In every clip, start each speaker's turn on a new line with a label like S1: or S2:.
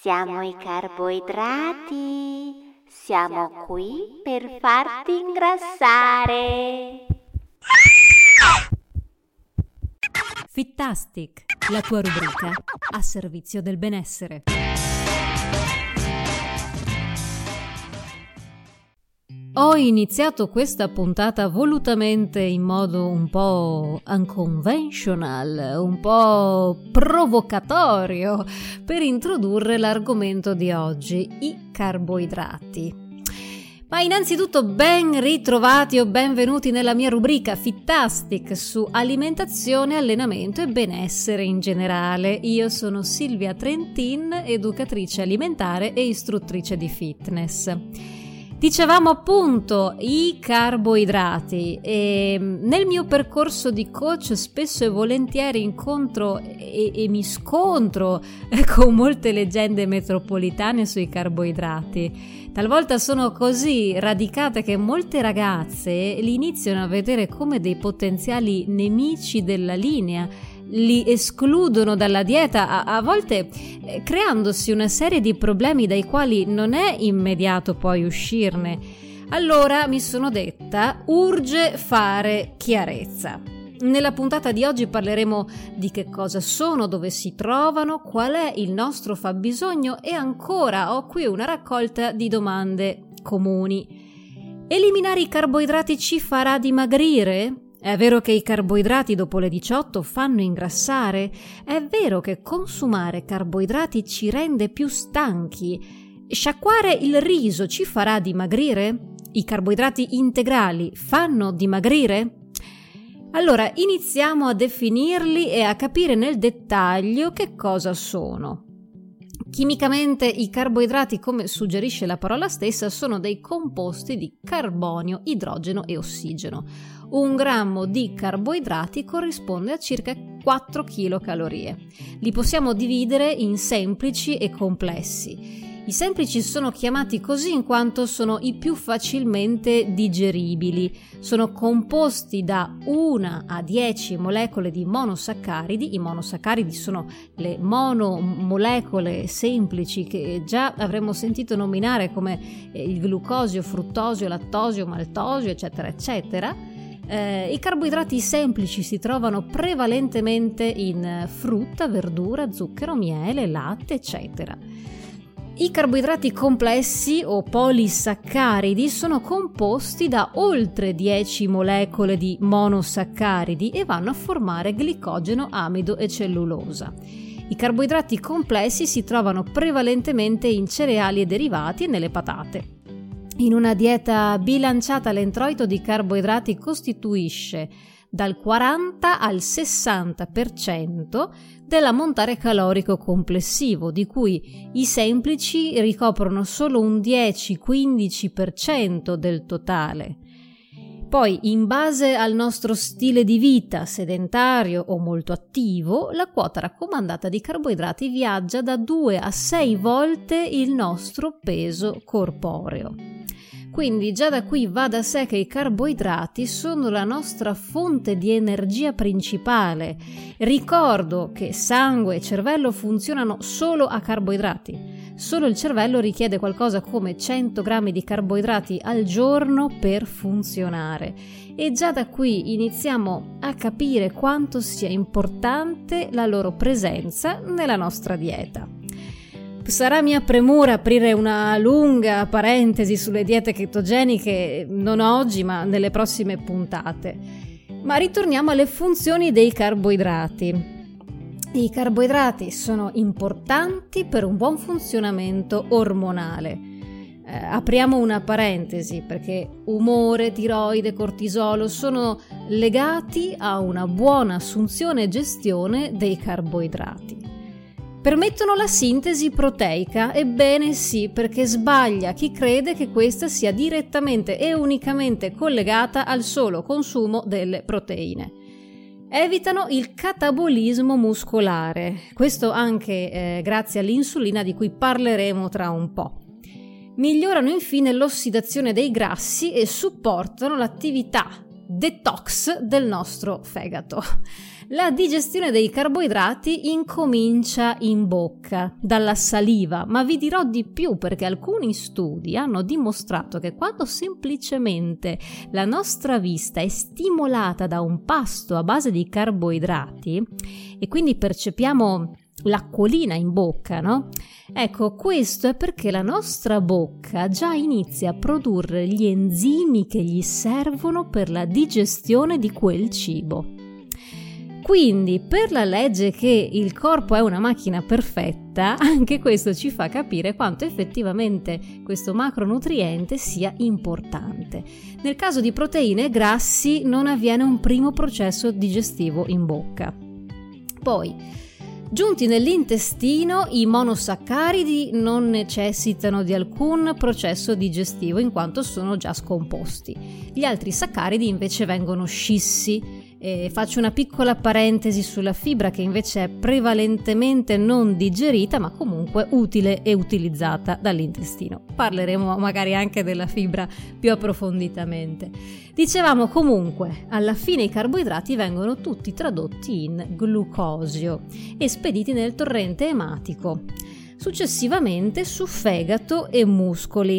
S1: Siamo i carboidrati. Siamo qui per farti ingrassare.
S2: Fittastic, la tua rubrica a servizio del benessere. Ho iniziato questa puntata volutamente in modo un po' unconventional, un po' provocatorio, per introdurre l'argomento di oggi, i carboidrati. Ma innanzitutto ben ritrovati o benvenuti nella mia rubrica Fittastic su alimentazione, allenamento e benessere in generale. Io sono Silvia Trentin, educatrice alimentare e istruttrice di fitness. Dicevamo appunto i carboidrati e nel mio percorso di coach spesso e volentieri incontro e, e mi scontro con molte leggende metropolitane sui carboidrati. Talvolta sono così radicate che molte ragazze li iniziano a vedere come dei potenziali nemici della linea li escludono dalla dieta, a, a volte eh, creandosi una serie di problemi dai quali non è immediato poi uscirne. Allora mi sono detta, urge fare chiarezza. Nella puntata di oggi parleremo di che cosa sono, dove si trovano, qual è il nostro fabbisogno e ancora ho qui una raccolta di domande comuni. Eliminare i carboidrati ci farà dimagrire? È vero che i carboidrati dopo le 18 fanno ingrassare? È vero che consumare carboidrati ci rende più stanchi? Sciacquare il riso ci farà dimagrire? I carboidrati integrali fanno dimagrire? Allora iniziamo a definirli e a capire nel dettaglio che cosa sono. Chimicamente i carboidrati, come suggerisce la parola stessa, sono dei composti di carbonio, idrogeno e ossigeno un grammo di carboidrati corrisponde a circa 4 kcal. Li possiamo dividere in semplici e complessi. I semplici sono chiamati così in quanto sono i più facilmente digeribili. Sono composti da 1 a 10 molecole di monosaccaridi. I monosaccaridi sono le monomolecole semplici che già avremmo sentito nominare come il glucosio, fruttosio, lattosio, maltosio, eccetera, eccetera eh, I carboidrati semplici si trovano prevalentemente in frutta, verdura, zucchero, miele, latte, eccetera. I carboidrati complessi o polisaccaridi sono composti da oltre 10 molecole di monosaccaridi e vanno a formare glicogeno, amido e cellulosa. I carboidrati complessi si trovano prevalentemente in cereali e derivati e nelle patate. In una dieta bilanciata l'introito di carboidrati costituisce dal 40 al 60% dell'ammontare calorico complessivo, di cui i semplici ricoprono solo un 10-15% del totale. Poi, in base al nostro stile di vita sedentario o molto attivo, la quota raccomandata di carboidrati viaggia da 2 a 6 volte il nostro peso corporeo. Quindi già da qui va da sé che i carboidrati sono la nostra fonte di energia principale. Ricordo che sangue e cervello funzionano solo a carboidrati. Solo il cervello richiede qualcosa come 100 grammi di carboidrati al giorno per funzionare. E già da qui iniziamo a capire quanto sia importante la loro presenza nella nostra dieta. Sarà mia premura aprire una lunga parentesi sulle diete ketogeniche non oggi ma nelle prossime puntate. Ma ritorniamo alle funzioni dei carboidrati. I carboidrati sono importanti per un buon funzionamento ormonale. Eh, apriamo una parentesi perché umore, tiroide, cortisolo sono legati a una buona assunzione e gestione dei carboidrati. Permettono la sintesi proteica? Ebbene sì, perché sbaglia chi crede che questa sia direttamente e unicamente collegata al solo consumo delle proteine. Evitano il catabolismo muscolare, questo anche eh, grazie all'insulina di cui parleremo tra un po'. Migliorano infine l'ossidazione dei grassi e supportano l'attività detox del nostro fegato. La digestione dei carboidrati incomincia in bocca, dalla saliva, ma vi dirò di più perché alcuni studi hanno dimostrato che quando semplicemente la nostra vista è stimolata da un pasto a base di carboidrati e quindi percepiamo l'acquolina in bocca, no? Ecco, questo è perché la nostra bocca già inizia a produrre gli enzimi che gli servono per la digestione di quel cibo. Quindi, per la legge che il corpo è una macchina perfetta, anche questo ci fa capire quanto effettivamente questo macronutriente sia importante. Nel caso di proteine e grassi non avviene un primo processo digestivo in bocca. Poi, Giunti nell'intestino, i monosaccaridi non necessitano di alcun processo digestivo in quanto sono già scomposti. Gli altri saccaridi invece vengono scissi e faccio una piccola parentesi sulla fibra che invece è prevalentemente non digerita ma comunque utile e utilizzata dall'intestino. Parleremo magari anche della fibra più approfonditamente. Dicevamo comunque, alla fine i carboidrati vengono tutti tradotti in glucosio e spediti nel torrente ematico, successivamente su fegato e muscoli.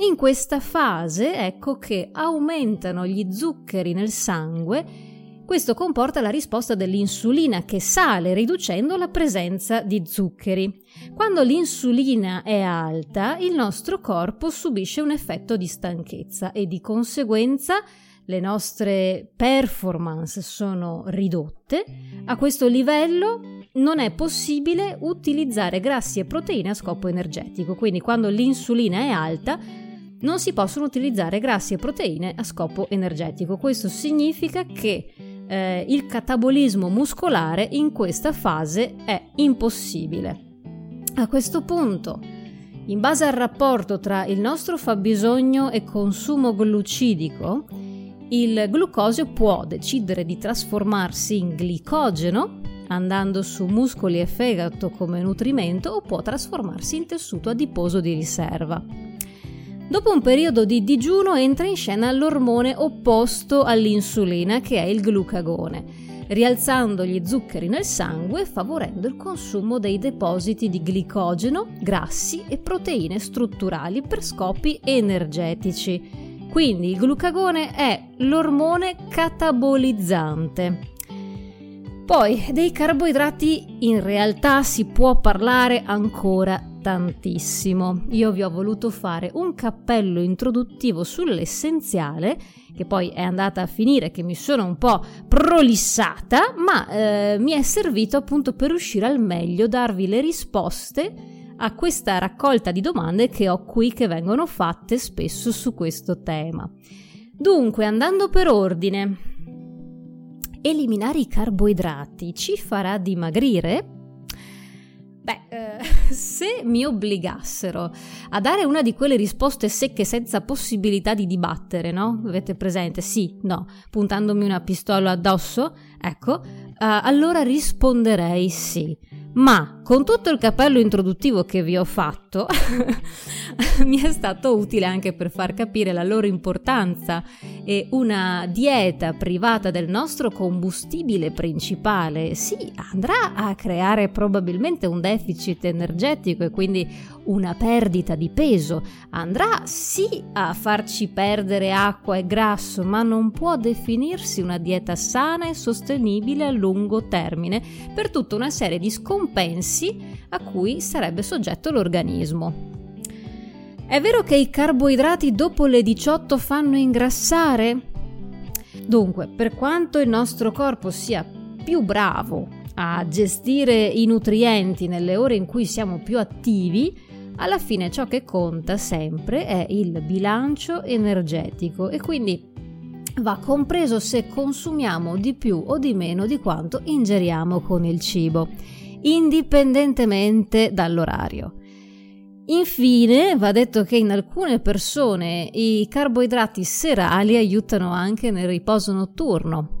S2: In questa fase ecco che aumentano gli zuccheri nel sangue questo comporta la risposta dell'insulina che sale riducendo la presenza di zuccheri. Quando l'insulina è alta, il nostro corpo subisce un effetto di stanchezza e di conseguenza le nostre performance sono ridotte. A questo livello non è possibile utilizzare grassi e proteine a scopo energetico, quindi quando l'insulina è alta non si possono utilizzare grassi e proteine a scopo energetico. Questo significa che eh, il catabolismo muscolare in questa fase è impossibile. A questo punto, in base al rapporto tra il nostro fabbisogno e consumo glucidico, il glucosio può decidere di trasformarsi in glicogeno andando su muscoli e fegato come nutrimento o può trasformarsi in tessuto adiposo di riserva. Dopo un periodo di digiuno entra in scena l'ormone opposto all'insulina che è il glucagone, rialzando gli zuccheri nel sangue e favorendo il consumo dei depositi di glicogeno, grassi e proteine strutturali per scopi energetici. Quindi il glucagone è l'ormone catabolizzante. Poi dei carboidrati in realtà si può parlare ancora tantissimo. Io vi ho voluto fare un cappello introduttivo sull'essenziale, che poi è andata a finire che mi sono un po' prolissata, ma eh, mi è servito appunto per riuscire al meglio darvi le risposte a questa raccolta di domande che ho qui che vengono fatte spesso su questo tema. Dunque, andando per ordine, eliminare i carboidrati ci farà dimagrire? Beh, eh, se mi obbligassero a dare una di quelle risposte secche senza possibilità di dibattere, no? Avete presente? Sì, no, puntandomi una pistola addosso? Ecco, uh, allora risponderei sì. Ma con tutto il capello introduttivo che vi ho fatto, mi è stato utile anche per far capire la loro importanza e una dieta privata del nostro combustibile principale, sì, andrà a creare probabilmente un deficit energetico e quindi una perdita di peso, andrà sì a farci perdere acqua e grasso, ma non può definirsi una dieta sana e sostenibile a lungo termine per tutta una serie di scompensi a cui sarebbe soggetto l'organismo. È vero che i carboidrati dopo le 18 fanno ingrassare? Dunque, per quanto il nostro corpo sia più bravo a gestire i nutrienti nelle ore in cui siamo più attivi, alla fine ciò che conta sempre è il bilancio energetico e quindi va compreso se consumiamo di più o di meno di quanto ingeriamo con il cibo, indipendentemente dall'orario. Infine, va detto che in alcune persone i carboidrati serali aiutano anche nel riposo notturno.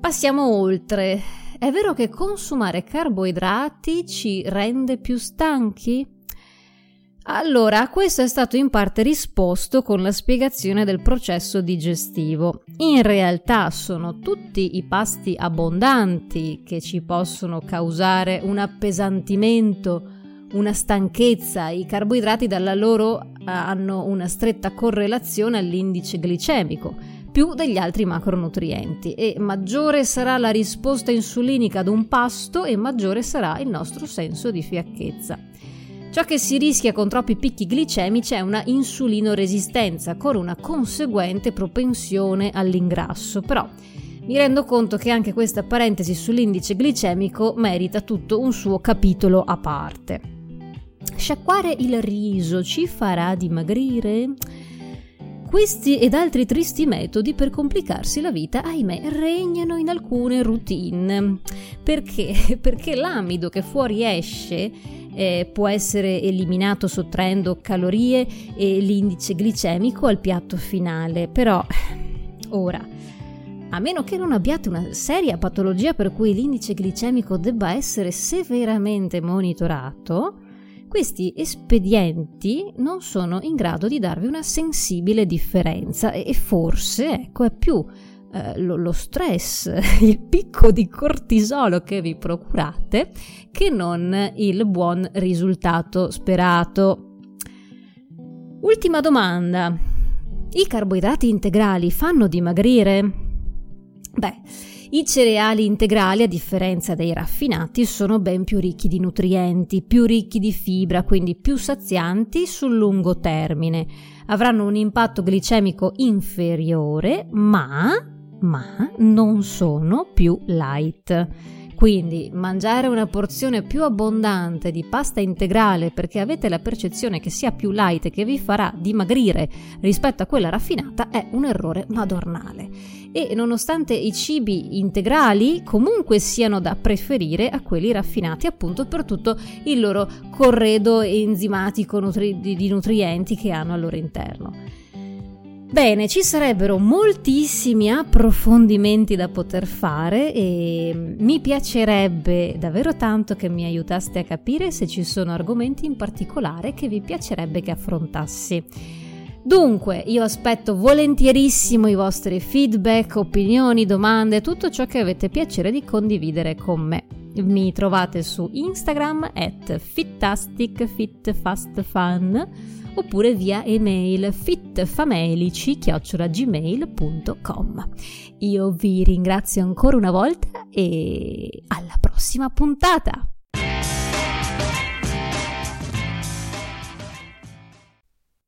S2: Passiamo oltre. È vero che consumare carboidrati ci rende più stanchi? Allora, questo è stato in parte risposto con la spiegazione del processo digestivo. In realtà sono tutti i pasti abbondanti che ci possono causare un appesantimento, una stanchezza. I carboidrati dalla loro eh, hanno una stretta correlazione all'indice glicemico più degli altri macronutrienti e maggiore sarà la risposta insulinica ad un pasto e maggiore sarà il nostro senso di fiacchezza. Ciò che si rischia con troppi picchi glicemici è una insulinoresistenza con una conseguente propensione all'ingrasso, però mi rendo conto che anche questa parentesi sull'indice glicemico merita tutto un suo capitolo a parte. Sciacquare il riso ci farà dimagrire? Questi ed altri tristi metodi per complicarsi la vita, ahimè, regnano in alcune routine. Perché? Perché l'amido che fuori esce eh, può essere eliminato sottraendo calorie e l'indice glicemico al piatto finale, però ora a meno che non abbiate una seria patologia per cui l'indice glicemico debba essere severamente monitorato, questi espedienti non sono in grado di darvi una sensibile differenza e forse ecco, è più eh, lo, lo stress, il picco di cortisolo che vi procurate, che non il buon risultato sperato. Ultima domanda. I carboidrati integrali fanno dimagrire? Beh, i cereali integrali, a differenza dei raffinati, sono ben più ricchi di nutrienti, più ricchi di fibra, quindi più sazianti sul lungo termine. Avranno un impatto glicemico inferiore, ma ma non sono più light. Quindi mangiare una porzione più abbondante di pasta integrale perché avete la percezione che sia più light e che vi farà dimagrire rispetto a quella raffinata è un errore madornale. E nonostante i cibi integrali comunque siano da preferire a quelli raffinati appunto per tutto il loro corredo enzimatico nutri- di nutrienti che hanno al loro interno. Bene, ci sarebbero moltissimi approfondimenti da poter fare e mi piacerebbe davvero tanto che mi aiutaste a capire se ci sono argomenti in particolare che vi piacerebbe che affrontassi. Dunque, io aspetto volentierissimo i vostri feedback, opinioni, domande, tutto ciò che avete piacere di condividere con me. Mi trovate su Instagram at fittasticfitfastfun oppure via email fitfamelici-gmail.com. Io vi ringrazio ancora una volta e alla prossima puntata!